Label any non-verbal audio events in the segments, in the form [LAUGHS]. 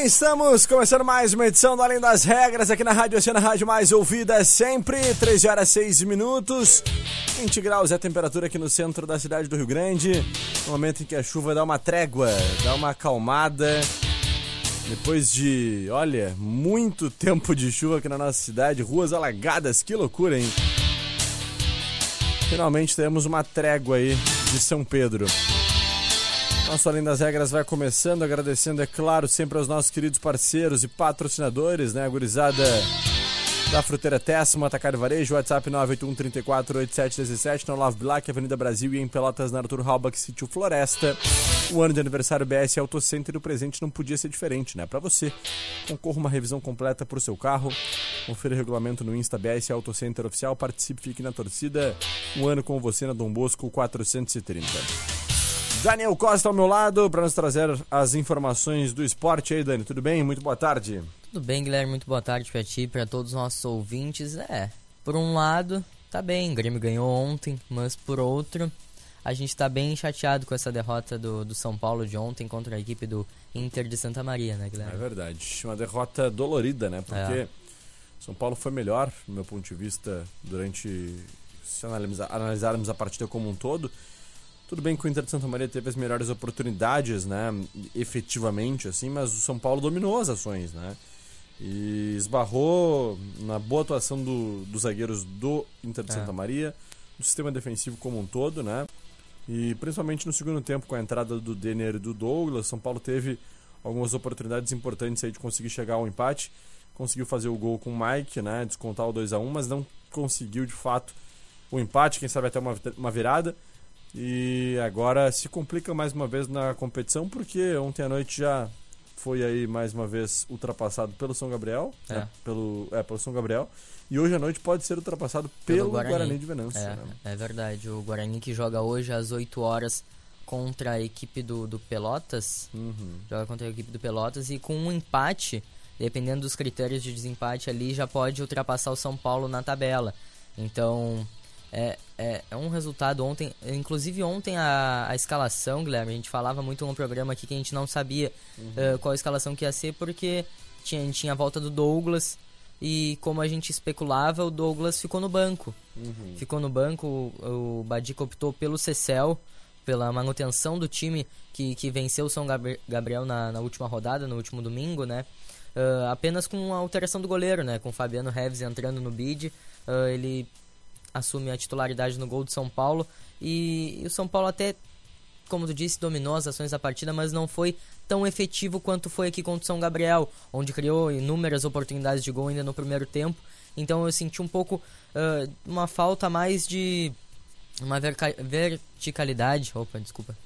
Bem, estamos começando mais uma edição do Além das Regras aqui na Rádio Oceana, Rádio Mais Ouvida sempre, 13 horas 6 minutos, 20 graus é a temperatura aqui no centro da cidade do Rio Grande, no momento em que a chuva dá uma trégua, dá uma acalmada, depois de, olha, muito tempo de chuva aqui na nossa cidade, ruas alagadas, que loucura, hein? Finalmente temos uma trégua aí de São Pedro. Nosso Além das Regras vai começando, agradecendo, é claro, sempre aos nossos queridos parceiros e patrocinadores, né? Gurizada da Fruteira Tessima, Atacar Varejo, WhatsApp 981 34 8717, no Love Black, Avenida Brasil e em Pelotas, na Arthur Halbach, Sítio Floresta. O ano de aniversário BS Auto Center, o presente não podia ser diferente, né? Para você, concorra uma revisão completa para o seu carro, confira o regulamento no Insta BS Auto Center Oficial, participe, fique na torcida. Um ano com você na Dom Bosco 430. Daniel Costa ao meu lado para nos trazer as informações do esporte. aí, Dani, tudo bem? Muito boa tarde. Tudo bem, Guilherme? Muito boa tarde para ti, para todos os nossos ouvintes. É, por um lado, tá bem, o Grêmio ganhou ontem, mas por outro, a gente tá bem chateado com essa derrota do, do São Paulo de ontem contra a equipe do Inter de Santa Maria, né, Guilherme? É verdade. Uma derrota dolorida, né? Porque É. São Paulo foi melhor, do meu ponto de vista, durante. Se analisa- analisarmos a partida como um todo. Tudo bem que o Inter de Santa Maria teve as melhores oportunidades, né? Efetivamente, assim, mas o São Paulo dominou as ações, né? E esbarrou na boa atuação do- dos zagueiros do Inter de É. Santa Maria, do sistema defensivo como um todo, né? E principalmente no segundo tempo, com a entrada do Denner e do Douglas, São Paulo teve algumas oportunidades importantes aí de conseguir chegar ao empate. Conseguiu fazer o gol com o Mike, né? Descontar o 2 a 1 mas não conseguiu de fato o empate, quem sabe até uma, uma virada. E agora se complica mais uma vez na competição, porque ontem à noite já foi aí mais uma vez ultrapassado pelo São Gabriel, É. né? pelo, é, pelo São Gabriel. E hoje à noite pode ser ultrapassado pelo, Guarani. de Venâncio. É, né? é verdade. O Guarani que joga hoje às 8 horas contra a equipe do, do Pelotas. Uhum. Joga contra a equipe do Pelotas e com um empate, dependendo dos critérios de desempate ali, já pode ultrapassar o São Paulo na tabela. Então, é, é, é um resultado ontem. Inclusive, ontem a, a escalação, Guilherme, a gente falava muito no programa aqui que a gente não sabia eh, qual a escalação que ia ser, porque tinha, tinha a volta do Douglas. E como a gente especulava, o Douglas ficou no banco. Uhum. Ficou no banco, o, o Badico optou pelo Cecel, pela manutenção do time que, que venceu o São Gabri- Gabriel na, na última rodada, no último domingo, né? Ah, apenas com a alteração do goleiro, né? Com o Fabiano Reves entrando no bid, ah, ele assume a titularidade no gol do São Paulo e, e o São Paulo até, como tu disse, dominou as ações da partida, mas não foi tão efetivo quanto foi aqui contra o São Gabriel, onde criou inúmeras oportunidades de gol ainda no primeiro tempo. Então eu senti um pouco ah, uma falta mais de uma verticalidade, opa, desculpa.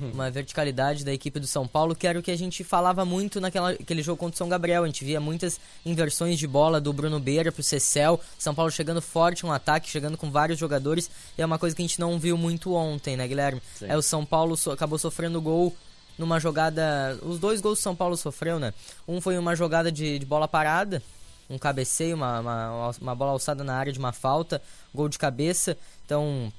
Uma verticalidade da equipe do São Paulo, que era o que a gente falava muito naquele jogo contra o São Gabriel. A gente via muitas inversões de bola do Bruno Beira pro Cecel. São Paulo chegando forte no ataque, chegando com vários jogadores. E é uma coisa que a gente não viu muito ontem, né, Guilherme? Sim. É o São Paulo so- acabou sofrendo gol numa jogada. Os dois gols que São Paulo sofreu, né? Um foi uma jogada de, de bola parada, um cabeceio, uma, uma, uma bola alçada na área de uma falta, gol de cabeça. Então,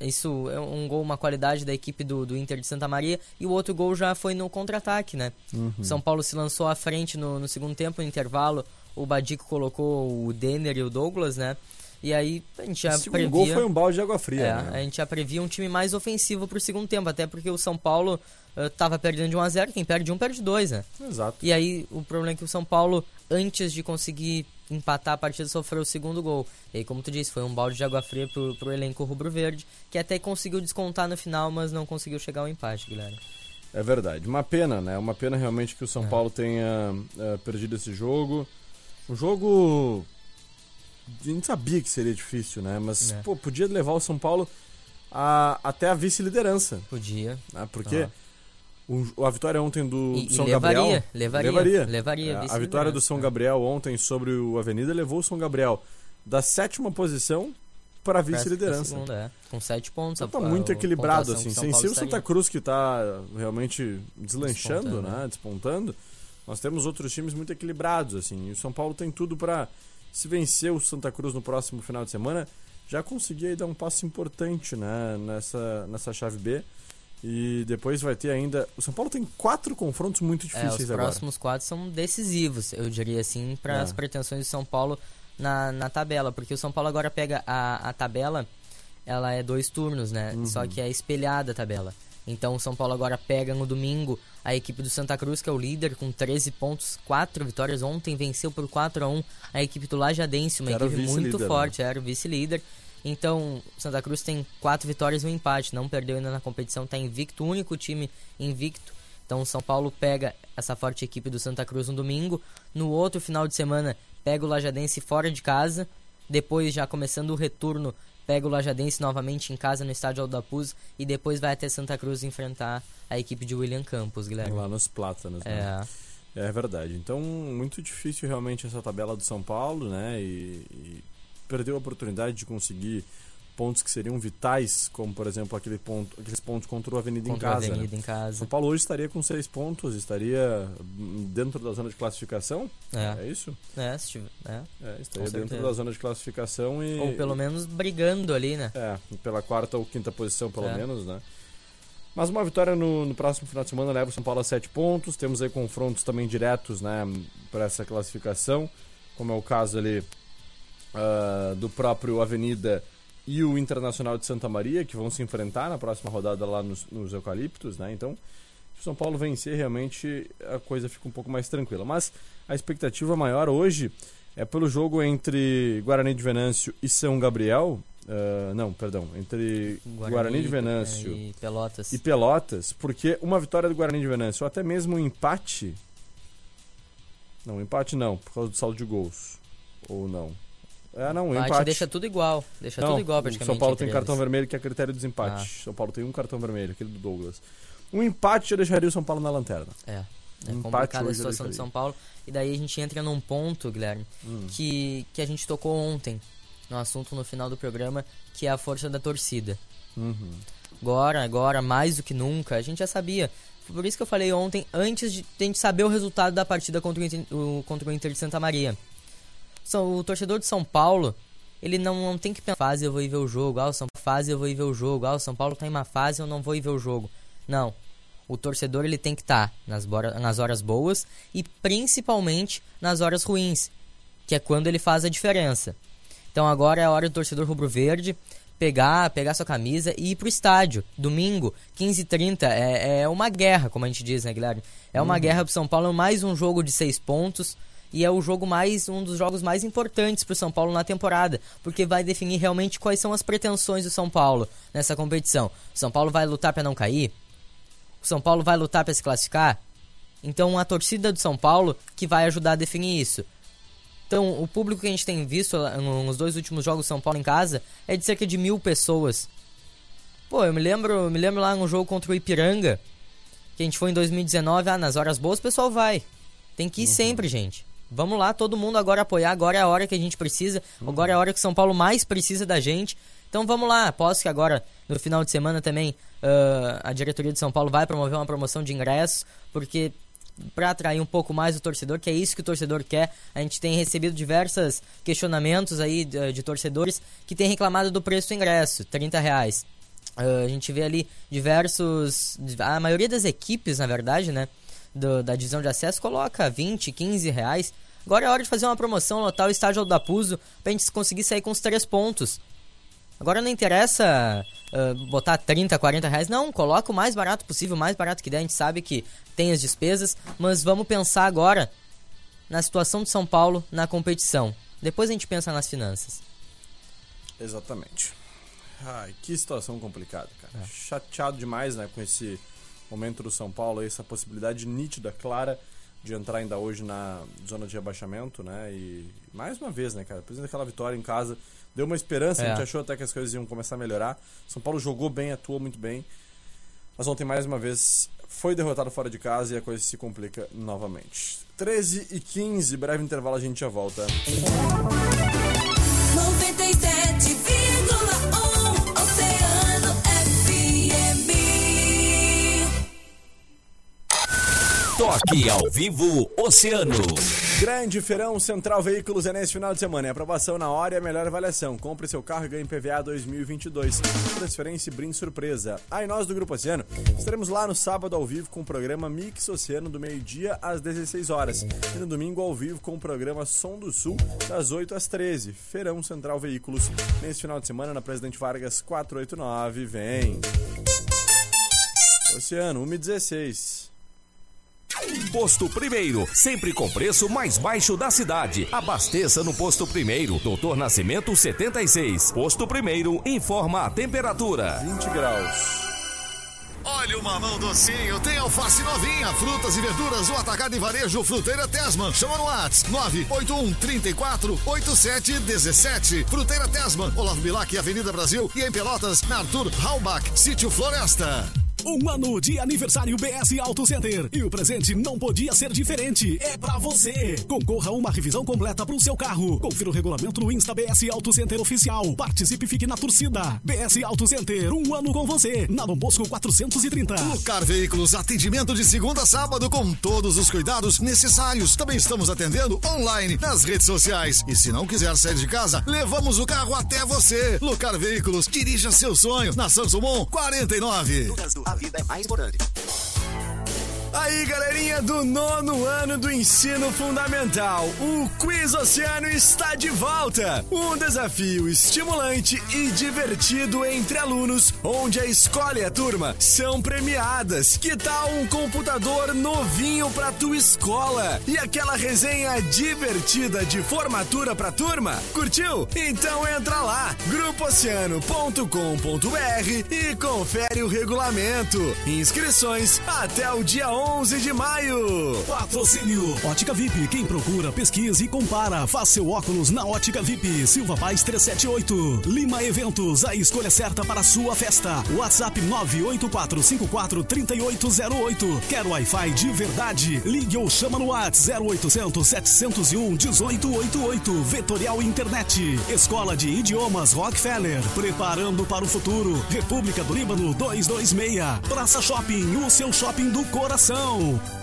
isso é um gol, uma qualidade da equipe do, do Inter de Santa Maria. E o outro gol já foi no contra-ataque, né? O São Paulo se lançou à frente no, no segundo tempo, no intervalo. O Badico colocou o Denner e o Douglas, né? E aí a gente já O segundo previa... gol foi um balde de água fria. É, né? a gente já previa um time mais ofensivo pro segundo tempo, até porque o São Paulo eh, tava perdendo de 1 a 0 quem perde um perde dois, né? Exato. E aí o problema é que o São Paulo, antes de conseguir empatar a partida, sofreu o segundo gol. E aí, como tu disse, foi um balde de água fria pro, pro elenco rubro-verde, que até conseguiu descontar no final, mas não conseguiu chegar ao empate, Guilherme. É verdade. Uma pena, né? Uma pena realmente que o São É. Paulo tenha eh, perdido esse jogo. Um jogo. A gente sabia que seria difícil, né? Mas, É. pô, podia levar o São Paulo a- até a vice-liderança, Podia. né? Porque Ah. O- a vitória ontem do E, e São levaria, Gabriel. levaria, levaria. levaria. É, a vitória do São né? Gabriel ontem sobre o Avenida levou o São Gabriel da sétima posição para a vice-liderança. é. Com sete pontos. Então a- tá muito a equilibrado, assim. Sem ser o Santa. Cruz que tá realmente deslanchando, Despontando, né? Despontando. Nós temos outros times muito equilibrados, assim. E o São Paulo tem tudo para se vencer o Santa Cruz no próximo final de semana, já conseguir dar um passo importante, né? Nessa, nessa chave B. E depois vai ter ainda. O São Paulo tem quatro confrontos muito É, os difíceis agora. próximos quatro são decisivos, eu diria assim, para É. as pretensões do São Paulo na, na tabela. Porque o São Paulo agora pega a, a tabela, ela é dois turnos, né? Uhum. Só que é espelhada a tabela. Então o São Paulo agora pega no domingo a equipe do Santa Cruz, que é o líder, com 13 pontos, 4 vitórias. Ontem venceu por 4 a 1 a equipe do Lajadense, uma Que era o equipe muito né? forte, era o vice-líder. Então, Santa Cruz tem 4 vitórias e um empate, não perdeu ainda na competição, está invicto, o único time invicto. Então, o São Paulo pega essa forte equipe do Santa Cruz no domingo. No outro final de semana, pega o Lajadense fora de casa. Depois, já começando o retorno, pega o Lajadense novamente em casa no estádio Aldo da Puz. E depois vai até Santa Cruz enfrentar a equipe de William Campos, Guilherme. Lá nos Plátanos, né? É, É verdade. Então, muito difícil realmente essa tabela do São Paulo, né? E, e perdeu a oportunidade de conseguir pontos que seriam vitais, como por exemplo aquele ponto, aqueles pontos contra o Avenida contra em casa. né? Avenida em casa. São Paulo hoje estaria com seis pontos, estaria dentro da zona de classificação. É, É isso? é, se tiver, é. É, estaria dentro da zona de classificação e. Ou pelo menos brigando ali, né? É, pela quarta ou quinta posição, pelo É. menos, né? Mas uma vitória no, no próximo final de semana leva o São Paulo a sete pontos. Temos aí confrontos também diretos, né, para essa classificação, como é o caso ali ah, do próprio Avenida e o Internacional de Santa Maria, que vão se enfrentar na próxima rodada lá nos, nos Eucaliptos, né? Então, se o São Paulo vencer, realmente a coisa fica um pouco mais tranquila. Mas a expectativa maior hoje é pelo jogo entre Guarani de Venâncio e São Gabriel. ah, não, perdão, entre Guarani, de Venâncio E Pelotas. e Pelotas, porque uma vitória do Guarani de Venâncio, ou até mesmo um empate. Não, um empate não, por causa do saldo de gols. Ou não. É, não, empate, empate. deixa tudo igual. Deixa não, tudo igual praticamente. São Paulo tem cartão eles. vermelho que é critério de desempate. São Paulo tem um cartão vermelho, aquele do Douglas. Um empate já deixaria o São Paulo na lanterna. É. É Um empate complicada a situação eu de São Paulo. E daí a gente entra num ponto, Guilherme, Hum. que, que a gente tocou ontem no assunto no final do programa, que é a força da torcida. Uhum. Agora, agora, mais do que nunca, a gente já sabia. Por isso que eu falei ontem, antes de a gente saber o resultado da partida contra o Inter, o- contra o Inter de Santa Maria. O torcedor de São Paulo, ele não, não tem que pensar fase eu vou ir ver o jogo, ah, o São fase eu vou ir ver o jogo, ah, o São Paulo tá em uma fase eu não vou ir ver o jogo. Não. O torcedor ele tem que estar nas, bora- nas horas boas e principalmente nas horas ruins, que é quando ele faz a diferença. Então agora é a hora do torcedor rubro-verde pegar, pegar sua camisa e ir pro estádio. Domingo, 15h30, é, é uma guerra, como a gente diz, né, Guilherme? É uma guerra pro São Paulo, mais um jogo de seis pontos. E é o jogo mais um dos jogos mais importantes pro São Paulo na temporada, porque vai definir realmente quais são as pretensões do São Paulo nessa competição. O São Paulo vai lutar para não cair? O São Paulo vai lutar para se classificar? Então a torcida do São Paulo que vai ajudar a definir isso. Então, o público que a gente tem visto lá nos dois últimos jogos do São Paulo em casa é de cerca de mil pessoas. Pô, eu me lembro, me lembro lá no jogo contra o Ipiranga, que a gente foi em 2019, ah, nas horas boas o pessoal vai. Tem que ir sempre, gente. Vamos lá, todo mundo agora apoiar, agora é a hora que a gente precisa, agora é a hora que São Paulo mais precisa da gente. Então vamos lá, aposto que agora, no final de semana também, ah, a diretoria de São Paulo vai promover uma promoção de ingressos, porque para atrair um pouco mais o torcedor, que é isso que o torcedor quer. A gente tem recebido diversos questionamentos aí de, de torcedores que têm reclamado do preço do ingresso, 30 reais. Ah, a gente vê ali diversos. A maioria das equipes, na verdade, né? Do- da divisão de acesso coloca 20, 15 reais. Agora é hora de fazer uma promoção, lotar o estádio da Puso pra gente conseguir sair com os três pontos. Agora não interessa ah, botar 30, 40 reais. Não, coloca o mais barato possível, o mais barato que der. A gente sabe que tem as despesas, mas vamos pensar agora na situação de São Paulo na competição. Depois a gente pensa nas finanças. Exatamente. Ai, que situação complicada, cara. É. Chateado demais, né, com esse momento do São Paulo, essa possibilidade nítida, clara, de entrar ainda hoje na zona de rebaixamento, né? E mais uma vez, né, cara? Depois daquela vitória em casa, deu uma esperança, é. a gente achou até que as coisas iam começar a melhorar. São Paulo jogou bem, atuou muito bem. Mas ontem, mais uma vez, foi derrotado fora de casa e a coisa se complica novamente. 13 e 15, breve intervalo, a gente já volta. 97,1 Toque ao vivo Oceano. Grande Feirão Central Veículos é nesse final de semana. É aprovação na hora e a melhor avaliação. Compre seu carro e ganhe PVA 2022. Transferência e brinde surpresa. Aí nós do Grupo Oceano estaremos lá no sábado ao vivo com o programa Mix Oceano do meio-dia às 16 horas. E no domingo ao vivo com o programa Som do Sul das 8 às 13. Feirão Central Veículos nesse final de semana na Presidente Vargas 489. Vem. Oceano 116. Posto Primeiro, sempre com preço mais baixo da cidade. Abasteça no Posto Primeiro, Doutor Nascimento 76. Posto Primeiro, informa a temperatura. 20 graus. Olha o mamão docinho, tem alface novinha, frutas e verduras, o atacado e varejo Fruteira Tesman. Chama no WhatsApp 981 34 87 17. Fruteira Tesman, Olavo Bilac, Avenida Brasil e em Pelotas, na Arthur Halbach, Sítio Floresta. Um ano de aniversário BS Auto Center. E o presente não podia ser diferente. É para você. Concorra a uma revisão completa para o seu carro. Confira o regulamento no Insta BS Auto Center Oficial. Participe e fique na torcida. BS Auto Center, um ano com você. Na Dom Bosco 430. Lucar Veículos, atendimento de segunda a sábado com todos os cuidados necessários. Também estamos atendendo online nas redes sociais. E se não quiser sair de casa, levamos o carro até você. Lucar Veículos, dirija seu sonho na Samsung 49 a vida é mais importante. Aí, galerinha do nono ano do ensino fundamental, o Quiz Oceano está de volta. Um desafio estimulante e divertido entre alunos, onde a escola e a turma são premiadas. Que tal um computador novinho pra tua escola? E aquela resenha divertida de formatura pra turma? Curtiu? Então entra lá, grupooceano.com.br e confere o regulamento. Inscrições até o dia 11 de maio. Patrocínio Ótica VIP. Quem procura, pesquisa e compara. Faça seu óculos na Ótica VIP. Silva Paz 378. Lima Eventos. A escolha certa para sua festa. WhatsApp 984543808. Quer Wi-Fi de verdade? Ligue ou chama no WhatsApp 0800 701 1888. Vetorial Internet. Escola de Idiomas Rockefeller. Preparando para o futuro. República do Líbano 226. Praça Shopping. O seu shopping do coração. Moção.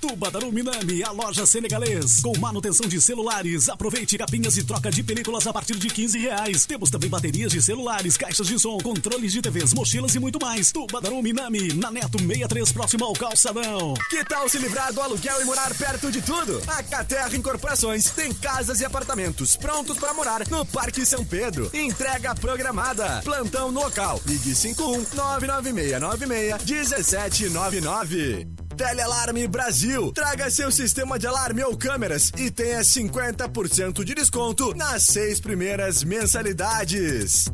Tubadaru Minami, a loja senegalês. Com manutenção de celulares. Aproveite capinhas e troca de películas a partir de 15 reais. Temos também baterias de celulares, caixas de som, controles de TVs, mochilas e muito mais. Tubadaru Minami, na Neto 63, próximo ao Calçadão. Que tal se livrar do aluguel e morar perto de tudo? A Caterra Incorporações tem casas e apartamentos prontos para morar no Parque São Pedro. Entrega programada. Plantão no local. Ligue 51 99696 1799. Telealarme Brasil. Traga seu sistema de alarme ou câmeras e tenha 50% de desconto nas seis primeiras mensalidades.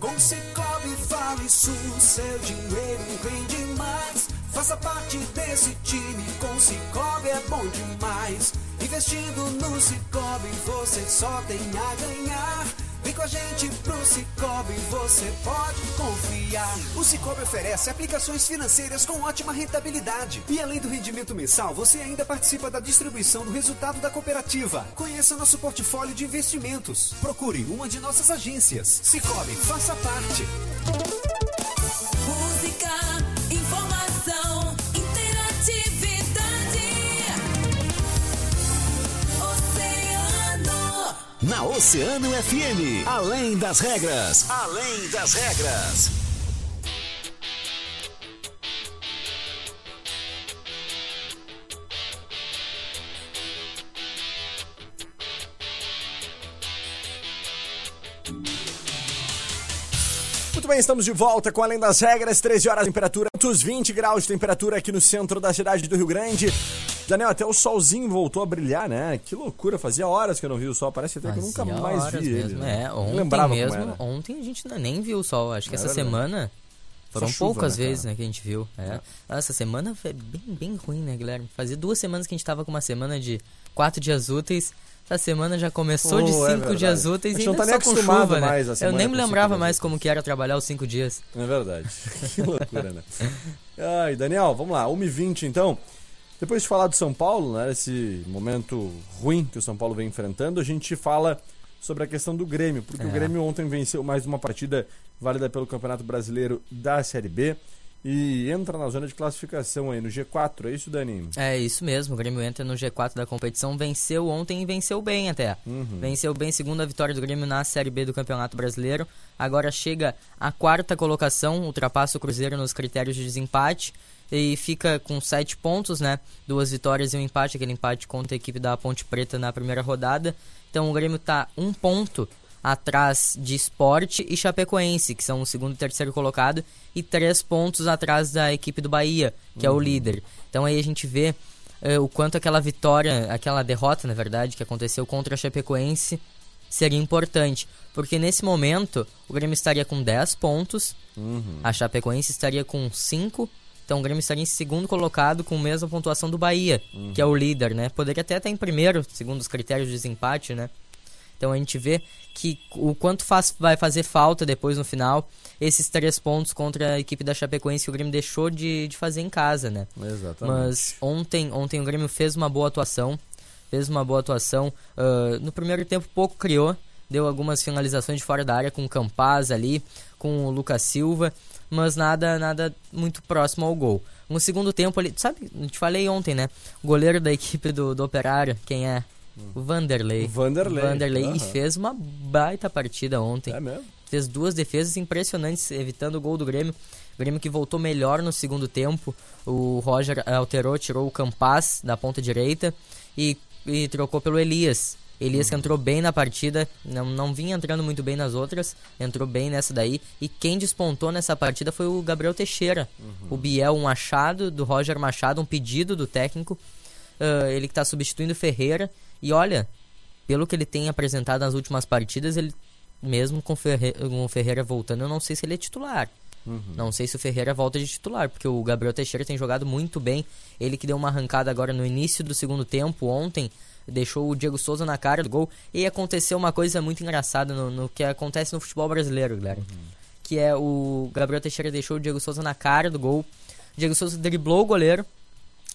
Com Cicobi Vale Sul, seu dinheiro rende mais. Faça parte desse time, com Cicobi é bom demais. Investindo no Cicobi, você só tem a ganhar. Vem com a gente pro Cicobi, você pode confiar. O Cicobi oferece aplicações financeiras com ótima rentabilidade. E além do rendimento mensal, você ainda participa da distribuição do resultado da cooperativa. Conheça nosso portfólio de investimentos. Procure uma de nossas agências. Cicobi, faça parte. Na Oceano FM. Além das regras. Além das regras. Muito bem, estamos de volta com Além das Regras, 13 horas de temperatura, 20 graus de temperatura aqui no centro da cidade do Rio Grande. Daniel, até o solzinho voltou a brilhar, né? Que loucura, fazia horas que eu não vi o sol, parece até fazia que eu nunca mais vi mesmo. ele. Né? É, ontem mesmo, ontem a gente nem viu o sol, acho que é essa verdade. semana Foram chuva, poucas né, vezes né, que a gente viu. É. Essa semana foi bem, bem ruim, né, Guilherme? Fazia duas semanas que a gente tava com uma semana de quatro dias úteis. Essa semana já começou de Oh, é cinco verdade. dias úteis A e gente não ainda tá nem só com acostumado chuva, né? mais a Eu nem com me lembrava mais como que era trabalhar os cinco dias. É verdade. [LAUGHS] que loucura, né? Ai, Daniel, vamos lá. 1h20 então. Depois de falar do São Paulo, né? Esse momento ruim que o São Paulo vem enfrentando, a gente fala sobre a questão do Grêmio, porque É. o Grêmio ontem venceu mais uma partida válida pelo Campeonato Brasileiro da Série B e entra na zona de classificação aí no G4, é isso, Dani? É isso mesmo, o Grêmio entra no G4 da competição, venceu ontem e venceu bem até. Uhum. Venceu bem, segunda vitória do Grêmio na Série B do Campeonato Brasileiro. Agora chega à quarta colocação, ultrapassa o Cruzeiro nos critérios de desempate e fica com sete pontos, né? Duas vitórias e um empate, aquele empate contra a equipe da Ponte Preta na primeira rodada. Então o Grêmio tá um ponto atrás de Esporte e Chapecoense, que são o segundo e terceiro colocado, e três pontos atrás da equipe do Bahia, que é o líder. Então aí a gente vê eh, o quanto aquela vitória, aquela derrota, na verdade, que aconteceu contra a Chapecoense seria importante. Porque nesse momento o Grêmio estaria com 10 pontos, a Chapecoense estaria com 5. Então o Grêmio estaria em segundo colocado com a mesma pontuação do Bahia, que é o líder, né? Poderia até estar em primeiro, segundo os critérios de desempate, né? Então a gente vê que o quanto faz, vai fazer falta depois no final esses três pontos contra a equipe da Chapecoense que o Grêmio deixou de, de fazer em casa, né? Exatamente. Mas ontem, ontem o Grêmio fez uma boa atuação. Fez uma boa atuação. Ah, no primeiro tempo pouco criou. Deu algumas finalizações de fora da área com o Campaz ali, com o Lucas Silva. Mas nada, nada muito próximo ao gol. No segundo tempo ali, sabe, te falei ontem, né? O goleiro da equipe do, do Operário, quem é? O Vanderlei. O Vanderlei, Vanderlei aham. e fez uma baita partida ontem É mesmo? fez duas defesas impressionantes, evitando o gol do Grêmio. O Grêmio que voltou melhor no segundo tempo. O Roger alterou, tirou o Campaz da ponta direita e, e trocou pelo Elias. Elias que entrou bem na partida, não, não vinha entrando muito bem nas outras, entrou bem nessa daí. E quem despontou nessa partida foi o Gabriel Teixeira. O Biel, um achado do Roger Machado, um pedido do técnico. Ah, ele que está substituindo o Ferreira. E olha, pelo que ele tem apresentado nas últimas partidas, ele mesmo com, Ferre- com o Ferreira voltando, eu não sei se ele é titular. Não sei se o Ferreira volta de titular, porque o Gabriel Teixeira tem jogado muito bem. Ele que deu uma arrancada agora no início do segundo tempo, ontem, deixou o Diego Souza na cara do gol. E aconteceu uma coisa muito engraçada no, no que acontece no futebol brasileiro, galera. Que é o Gabriel Teixeira deixou o Diego Souza na cara do gol. O Diego Souza driblou o goleiro.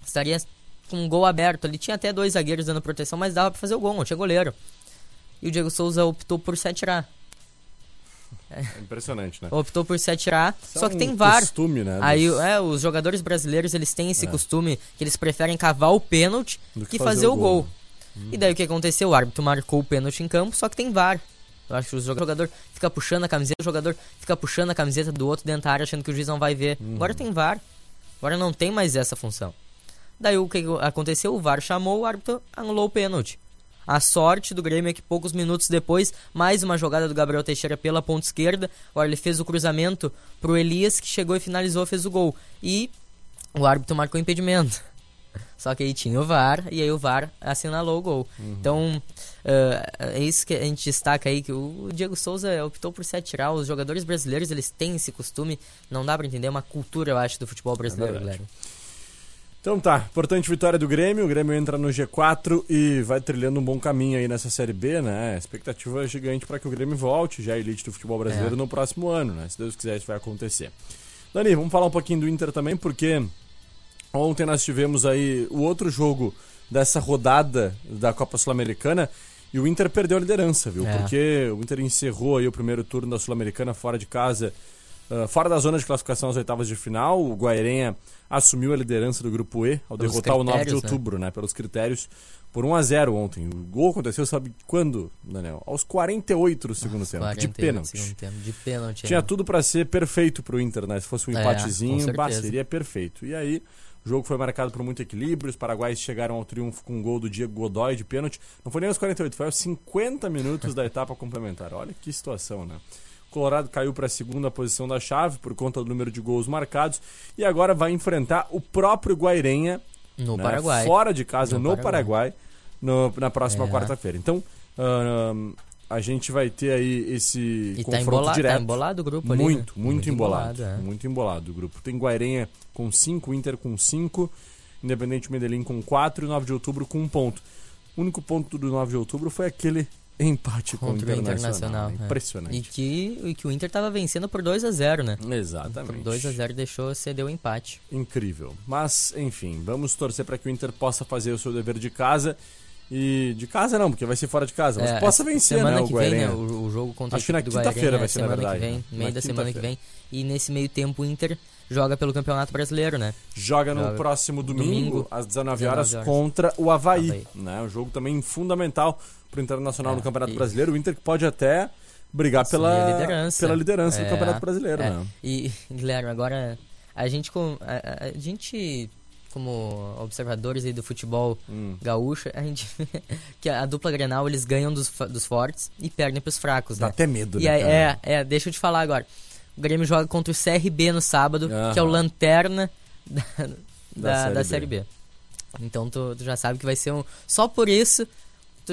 Estaria com um gol aberto. Ali tinha até dois zagueiros dando proteção, mas dava pra fazer o gol, não tinha goleiro. E o Diego Souza optou por se atirar. É impressionante, né? [LAUGHS] Optou por se atirar, Isso só é que um tem VAR. costume, né, Aí, dos- é, os jogadores brasileiros, eles têm esse costume que eles preferem cavar o pênalti Do que fazer, o gol. E daí o que aconteceu? O árbitro marcou o pênalti em campo, só que tem VAR. Eu acho que o jogador fica puxando a camiseta, o jogador fica puxando a camiseta do outro dentro da área, achando que o juiz não vai ver. Agora tem VAR. Agora não tem mais essa função. Daí o que aconteceu? O VAR chamou, o árbitro anulou o pênalti. A sorte do Grêmio é que poucos minutos depois, mais uma jogada do Gabriel Teixeira pela ponta esquerda. Olha, ele fez o cruzamento pro Elias, que chegou e finalizou, fez o gol. E o árbitro marcou impedimento. Só que aí tinha o VAR e aí o VAR assinalou o gol. Então, eh, é isso que a gente destaca aí, que o Diego Souza optou por se atirar. Os jogadores brasileiros, eles têm esse costume. Não dá pra entender, é uma cultura, eu acho, do futebol brasileiro, verdade. galera. Então tá, importante vitória do Grêmio. O Grêmio entra no G4 e vai trilhando um bom caminho aí nessa Série B, né? Expectativa gigante para que o Grêmio volte já à elite do futebol brasileiro É. no próximo ano, né? Se Deus quiser, isso vai acontecer. Dani, vamos falar um pouquinho do Inter também, porque ontem nós tivemos aí o outro jogo dessa rodada da Copa Sul-Americana e o Inter perdeu a liderança, viu? É. Porque o Inter encerrou aí o primeiro turno da Sul-Americana fora de casa, ah, fora da zona de classificação às oitavas de final. O Guairenha assumiu a liderança do grupo E ao Pelos derrotar o 9 de né? outubro, né? Pelos critérios, por 1 a 0 ontem. O gol aconteceu, sabe quando, Daniel? Aos 48 do segundo tempo, de 48 pênalti. segundo tempo, de pênalti. Tinha é. tudo pra ser perfeito pro Inter, né? Se fosse um É, empatezinho, com bah, seria perfeito. E aí, o jogo foi marcado por muito equilíbrio. Os paraguaios chegaram ao triunfo com um gol do Diego Godoy de pênalti. Não foi nem aos 48, foi aos 50 minutos da etapa complementar. Olha que situação, né? O Colorado caiu para a segunda posição da chave por conta do número de gols marcados e agora vai enfrentar o próprio Guairenha No né, Paraguai. fora de casa, no, No Paraguai, Paraguai. no- na próxima É. quarta-feira. Então, ahn, a gente vai ter aí esse E tá confronto embolado, direto. tá embolado o grupo ali. Muito, né? muito, embolado. é. Muito embolado o grupo. Tem Guairenha com 5, Inter com 5, Independente Medellín com 4 e 9 de outubro com 1 ponto. O único ponto do 9 de outubro foi aquele empate com Contra o Internacional. Internacional. é. Impressionante. E que, e que o Inter tava vencendo por 2 a 0 né? Por Exatamente. 2 a 0 deixou, cedeu o empate. Incrível. Mas, enfim, vamos torcer para que o Inter possa fazer o seu dever de casa. E de casa não, porque vai ser fora de casa, mas É, possa vencer, semana né, o que vem, né, o, o jogo contra Acho que na do quinta-feira Guairenha vai é ser, na verdade, que vem, meio Na da semana que vem. E nesse meio tempo o Inter joga pelo Campeonato Brasileiro, né? Joga no Joga próximo domingo, domingo, às 19 horas, 19 horas. contra o Havaí. Havaí. Né? Um jogo também fundamental para o Internacional É, no Campeonato e- Brasileiro. O Inter que pode até brigar Assumir pela liderança. pela liderança do É, Campeonato Brasileiro. é. Né? E, [LAUGHS] Guilherme, agora a gente, a- a gente como observadores aí do futebol Hum. gaúcho, a gente [LAUGHS] vê que a dupla Grenal eles ganham dos, dos fortes e perdem pros fracos, Dá né? até medo, E né? é, é, deixa eu te falar agora. O Grêmio joga contra o CRB no sábado, Aham. que é o lanterna [LAUGHS] da, da, Série da B. Série B. Então tu, tu já sabe que vai ser um. Só por isso,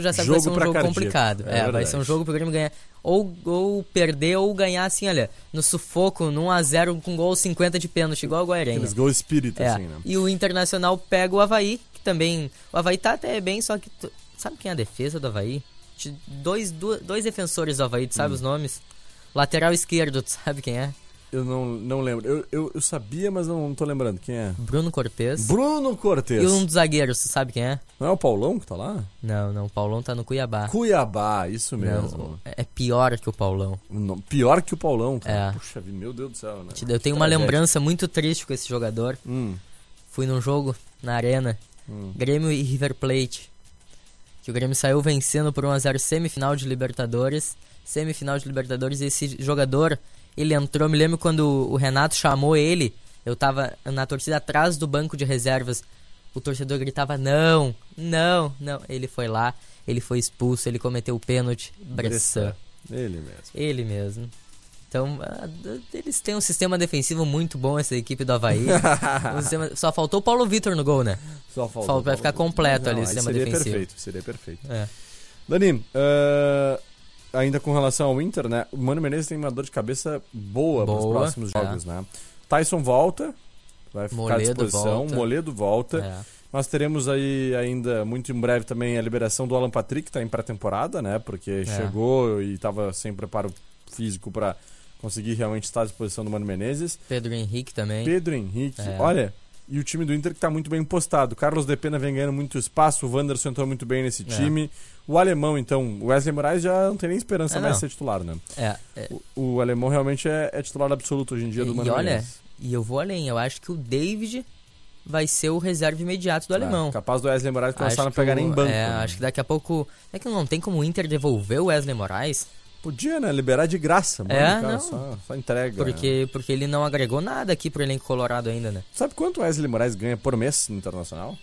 tu já sabe Jogo que vai ser um jogo cardíaco. complicado. É É, vai ser um jogo pro Grêmio ganhar. Ou, ou perder ou ganhar assim, olha, no sufoco, no 1x0 com gol 50 de pênalti, igual o Guairenha. Aqueles gols espírita, É. assim, né? E o Internacional pega o Havaí, que também. O Havaí tá até bem, só que. tu- sabe quem é a defesa do Havaí? Dois, dois defensores do Havaí, tu sabe Hum. os nomes? Lateral esquerdo, tu sabe quem é? Eu não, não lembro. Eu, eu, eu sabia, mas não, não tô lembrando. Quem é? Bruno Cortez. Bruno Cortes. E um dos zagueiros, tu sabe quem é? Não é o Paulão que tá lá? Não, não, o Paulão tá no Cuiabá. Cuiabá, isso mesmo. Não, é pior que o Paulão. Não, Pior que o Paulão, cara. É. Puxa vida, meu Deus do céu, né? Eu tenho uma tragédia. lembrança muito triste com esse jogador. Hum, Fui num jogo na Arena, hum. Grêmio e River Plate. Que o Grêmio saiu vencendo por 1x0 semifinal de Libertadores. Semifinal de Libertadores. E esse jogador, ele entrou. Me lembro quando o Renato chamou ele. Eu tava na torcida atrás do banco de reservas. O torcedor gritava: Não, não, não. Ele foi lá, ele foi expulso, ele cometeu o pênalti. Bressan. Ele mesmo. Ele mesmo. Então, ah, eles têm um sistema defensivo muito bom, essa equipe do Havaí. [LAUGHS] Um sistema- Só faltou o Paulo Vitor no gol, né? Só falta. Falta- vai ficar completo ali o sistema seria defensivo. perfeito, seria perfeito. É. Dani, eh, ainda com relação ao Inter, né? O Mano Menezes tem uma dor de cabeça boa, para os Boa, próximos é. jogos, né? Tyson volta, vai ficar à Moledo disposição. volta. Moledo volta. É. Nós teremos aí ainda muito em breve também a liberação do Alan Patrick, que está em pré-temporada, né? Porque É. chegou e estava sem preparo físico para conseguir realmente estar à disposição do Mano Menezes. Pedro Henrique também. Pedro Henrique, É. olha, e o time do Inter que tá muito bem postado. Carlos Depena vem ganhando muito espaço, o Wanderson entrou muito bem nesse É. O alemão, então, o Wesley Moraes já não tem nem esperança É, mais de ser titular, né? É, é, O, o alemão realmente é, é titular absoluto hoje em dia do e Mano olha, Menezes. e eu vou além. Eu acho que o David vai ser o reserva imediato do alemão. É, capaz do Wesley Moraes começar a não pegar nem banco. É, né? acho que daqui a pouco. É que não tem como o Inter devolver o Wesley Moraes. Podia, né? Liberar de graça. Mano, É, cara, não. Só, só entrega. né? Porque, porque ele não agregou nada aqui pro elenco colorado ainda, né? Sabe quanto o Wesley Moraes ganha por mês no Internacional?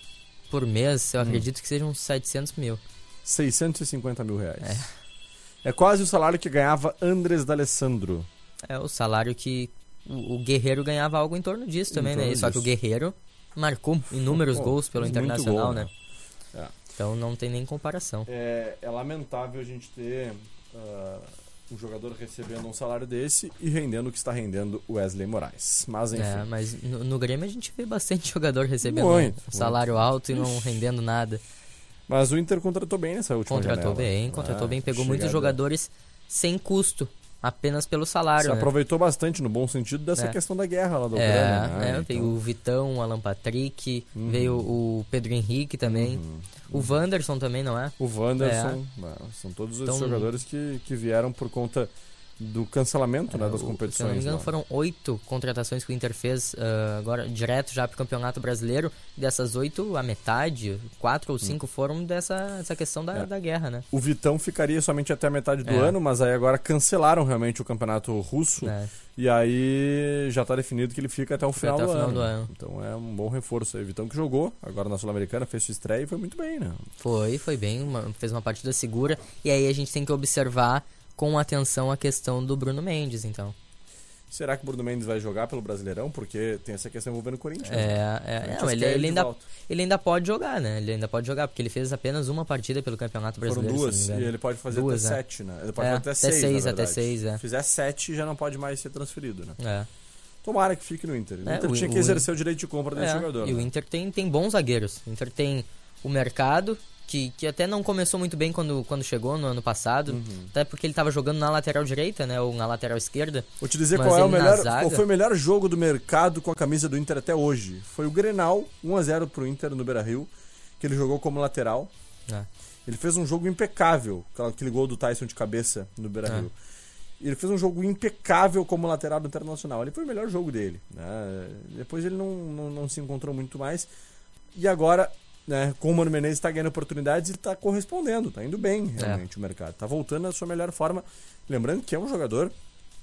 Por mês, eu Hum. acredito que sejam uns 700 mil. 650 mil reais. É. quase o salário que ganhava Andres D'Alessandro. É o salário que o, o Guerreiro ganhava algo em torno disso Em também, né? torno Só que o disso. Guerreiro marcou inúmeros Pô, gols pelo muito Internacional, gol, né? É. Então não tem nem comparação. É, é lamentável a gente ter ah, um jogador recebendo um salário desse e rendendo o que está rendendo o Wesley Moraes. Mas enfim. É, mas no, no Grêmio a gente vê bastante [LAUGHS] jogador recebendo Muito, um salário alto e não rendendo nada. Mas o Inter contratou bem nessa última Contratou janela. bem, contratou Ah, bem, pegou muitos jogadores sem custo, apenas pelo salário. Se né? aproveitou bastante no bom sentido dessa É. questão da guerra lá da É, Ucrânia. né? é, Então, veio o Vitão, o Alan Patrick, Uhum. veio o Pedro Henrique também. uhum. O Wanderson também, não é? O Wanderson, né, são todos os Então- jogadores que, que vieram por conta do cancelamento né, das É, O- competições. Se não me engano, foram oito contratações que o Inter fez ah, agora direto já pro Campeonato Brasileiro. Dessas oito, a metade, quatro ou cinco foram dessa essa questão da, Hum. É. da guerra, né? O Vitão ficaria somente até a metade do É. ano, mas aí agora cancelaram realmente o campeonato russo. É. E aí já tá definido que ele fica até o final, até do, o final ano. do ano. Então é um bom reforço aí. Vitão que jogou agora na Sul-Americana, fez sua estreia e foi muito bem, né? Foi, foi bem, uma- fez uma partida segura. E aí a gente tem que observar com atenção a questão do Bruno Mendes, então. Será que o Bruno Mendes vai jogar pelo Brasileirão? Porque tem essa questão envolvendo o Corinthians. É, é, Corinthians não, ele, ele ainda, ele ainda pode jogar, né? Ele ainda pode jogar, porque ele fez apenas uma partida pelo Campeonato Foram Brasileiro. duas, se não e ele pode fazer Duas, até né? sete, né? Ele pode É, fazer até até seis, seis, até seis, é. Se fizer sete, já não pode mais ser transferido, né? É. Tomara que fique no Inter. O É, Inter o- tinha que o- exercer o direito de compra desse É, jogador. E o né? Inter tem, tem bons zagueiros. O Inter tem o mercado, que, que até não começou muito bem quando, quando chegou no ano passado. Uhum. Até porque ele estava jogando na lateral direita, né? Ou na lateral esquerda. Vou te dizer qual é o melhor, zaga- foi o melhor jogo do mercado com a camisa do Inter até hoje. Foi o Grenal, 1x0 pro Inter no Beira-Rio, que ele jogou como lateral. É. Ele fez um jogo impecável, aquele gol do Tyson de cabeça no Beira-Rio. Ele fez um jogo impecável como lateral do Internacional. Ele foi o melhor jogo dele. né? Depois ele não, não, não se encontrou muito mais. E agora, né, com o Mano Menezes está ganhando oportunidades e está correspondendo. Está indo bem, É. realmente, o mercado. Está voltando à sua melhor forma. Lembrando que é um jogador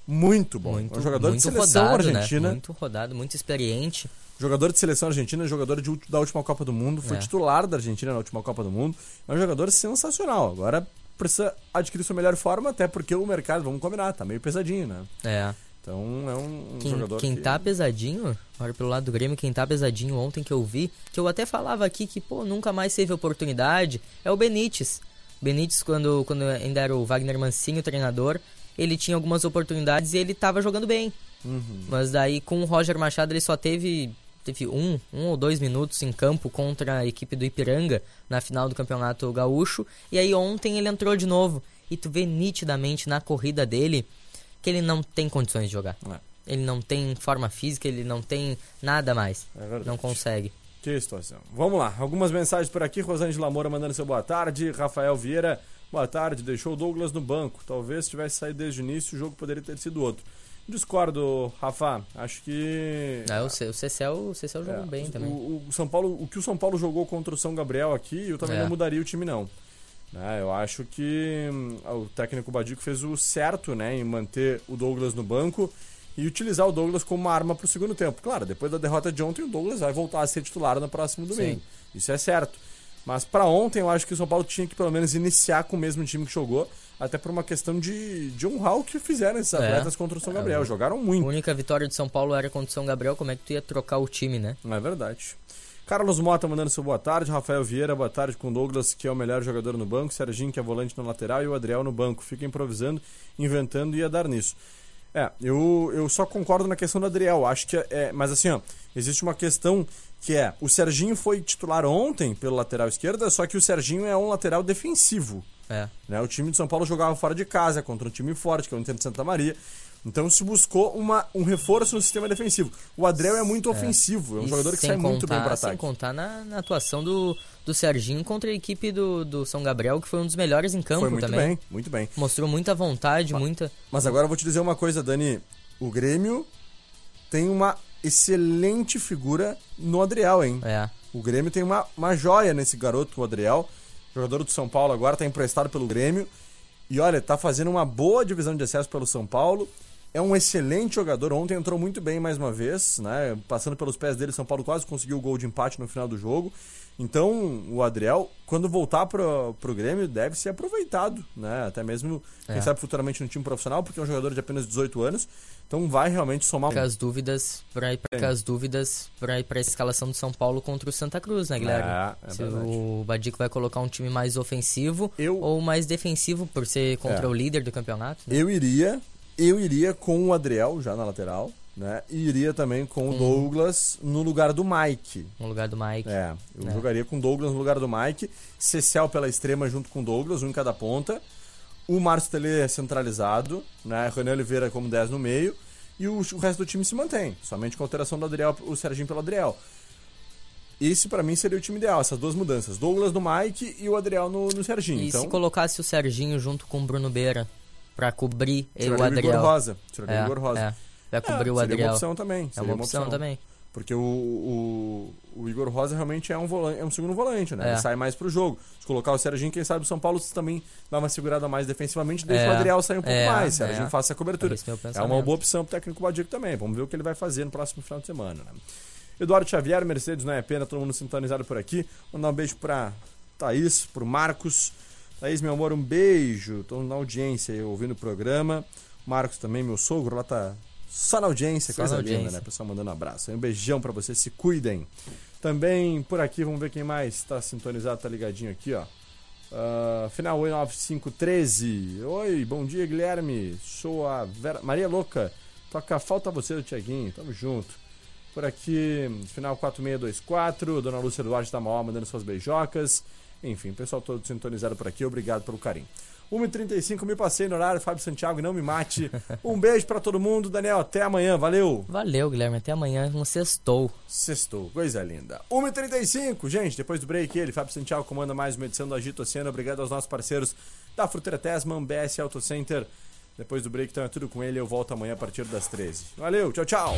muito bom. é um jogador de muito seleção rodado, argentina. Né? Muito rodado, muito experiente. Jogador de seleção argentina, jogador de da última Copa do Mundo, foi É. titular da Argentina na última Copa do Mundo. É um jogador sensacional. Agora precisa adquirir sua melhor forma, até porque o mercado, vamos combinar, tá meio pesadinho, né? É. Então é um, um Quem, jogador quem que... tá pesadinho, olha pelo lado do Grêmio, quem tá pesadinho ontem que eu vi, que eu até falava aqui que, pô, nunca mais teve oportunidade, é o Benítez. Benítez, quando, quando ainda era o Wagner Mancini o treinador, ele tinha algumas oportunidades e ele tava jogando bem. Uhum. Mas daí com o Roger Machado ele só teve, teve um, um ou dois minutos em campo contra a equipe do Ipiranga na final do Campeonato Gaúcho. E aí ontem ele entrou de novo. E tu vê nitidamente na corrida dele que ele não tem condições de jogar. É. Ele não tem forma física, ele não tem nada mais. É verdade. Não consegue. Que situação. Vamos lá, algumas mensagens por aqui. Rosângela Moura mandando seu boa tarde. Rafael Vieira, boa tarde. Deixou o Douglas no banco. Talvez se tivesse saído desde o início, o jogo poderia ter sido outro. Discordo, Rafa. Acho que. Ah, o, C- o Cecel, o Cecel jogou É, bem o, também. O, o São Paulo, o que o São Paulo jogou contra o São Gabriel aqui, eu também É. não mudaria o time não. Né, eu acho que hum, o técnico Badico fez o certo, né, em manter o Douglas no banco e utilizar o Douglas como uma arma para o segundo tempo. Claro, depois da derrota de ontem, o Douglas vai voltar a ser titular no próximo domingo. Sim. Isso é certo. Mas para ontem, eu acho que o São Paulo tinha que pelo menos iniciar com o mesmo time que jogou, até por uma questão de, de honrar o que fizeram esses É. atletas contra o São Gabriel. Jogaram A muito. única vitória de São Paulo era contra o São Gabriel. Como é que tu ia trocar o time, né? Não é verdade. Carlos Mota mandando seu boa tarde. Rafael Vieira, boa tarde com Douglas, que é o melhor jogador no banco. Serginho, que é volante na lateral. E o Adriel no banco. Fica improvisando, inventando e ia dar nisso. É, eu, eu só concordo na questão do Adriel. Acho que é, é. Mas assim, ó, existe uma questão que é: o Serginho foi titular ontem pelo lateral esquerda, só que o Serginho é um lateral defensivo. É. Né? O time de São Paulo jogava fora de casa contra um time forte, que é o Inter de Santa Maria. Então se buscou uma, um reforço no sistema defensivo. O Adriel é muito ofensivo, é um E jogador que sem sai muito bem contar- para Sem ataque. contar na, na atuação do, do Serginho contra a equipe do, do São Gabriel, que foi um dos melhores em campo Foi muito também. bem, muito bem. Mostrou muita vontade, muita. Mas agora eu vou te dizer uma coisa, Dani. O Grêmio tem uma excelente figura no Adriel, hein? É. O Grêmio tem uma, uma joia nesse garoto, o Adriel. Jogador do São Paulo agora, tá emprestado pelo Grêmio. E olha, tá fazendo uma boa divisão de acesso pelo São Paulo. É um excelente jogador. Ontem entrou muito bem mais uma vez, né? Passando pelos pés dele, São Paulo quase conseguiu o gol de empate no final do jogo. Então, o Adriel, quando voltar pro, pro Grêmio, deve ser aproveitado, né? Até mesmo, quem É. sabe, futuramente no time profissional, porque é um jogador de apenas 18 anos. Então vai realmente somar Fica as dúvidas para ir para as dúvidas para ir para a escalação do São Paulo contra o Santa Cruz, né, Guilherme? É, é Se verdade. o Badico vai colocar um time mais ofensivo Eu- ou mais defensivo por ser contra É. o líder do campeonato. né? Eu iria, eu iria com o Adriel já na lateral, né? E iria também com o Douglas no lugar do Mike. No lugar do Mike. É, eu É. jogaria com o Douglas no lugar do Mike, Cecel pela extrema junto com o Douglas, um em cada ponta. O Márcio Tele centralizado, né? René Oliveira como 10 no meio. E o, o resto do time se mantém, somente com a alteração do Adriel, o Serginho pelo Adriel. Esse pra mim seria o time ideal, essas duas mudanças. Douglas no Mike e o Adriel no, no Serginho. E então, se colocasse o Serginho junto com o Bruno Beira para cobrir o tiraria o Igor Adriel? Rosa. Tiraria o É, Igor Rosa. é. Vai cobrir É, o seria Adriel. uma opção também. é seria uma opção, também. Porque o, o, o Igor Rosa realmente é um, volante, é um segundo volante, né? É. Ele sai mais pro jogo. Se colocar o Serginho, quem sabe o São Paulo também dá uma segurada mais defensivamente, deixa É. o Adriel sair um pouco É, mais. O Serginho é. faça a cobertura. É o É uma boa opção pro técnico Badico também. Vamos ver o que ele vai fazer no próximo final de semana, né? Eduardo Xavier, Mercedes não é pena, todo mundo sintonizado por aqui. Mandar um beijo pra Thaís, pro Marcos. Thaís, meu amor, um beijo. Tô na audiência aí, ouvindo o programa. Marcos também, meu sogro, lá tá Só na audiência, Só coisa na linda, né? Pessoal mandando um abraço. Um beijão pra vocês, se cuidem. Também por aqui, vamos ver quem mais tá sintonizado, tá ligadinho aqui, ó. Ah, final 9513. Oi, bom dia, Guilherme. Sou a Vera... Maria Louca. Toca Falta Você do Tiaguinho. Tamo junto. Por aqui, final 4624. Dona Lúcia Duarte da Mauá mandando suas beijocas. Enfim, pessoal todo sintonizado por aqui. Obrigado pelo carinho. 1h35, me passei no horário. Fábio Santiago, não me mate. Um beijo pra todo mundo. Daniel, até amanhã. Valeu. Valeu, Guilherme. Até amanhã. Um sextou. Sextou, coisa linda. 1h35, gente, depois do break, ele, Fábio Santiago, comanda mais uma edição do Agito Oceano. Obrigado aos nossos parceiros da Fruteira Tesman, BS Auto Center. Depois do break, então é tudo com ele. Eu volto amanhã a partir das 13. Valeu, tchau, tchau.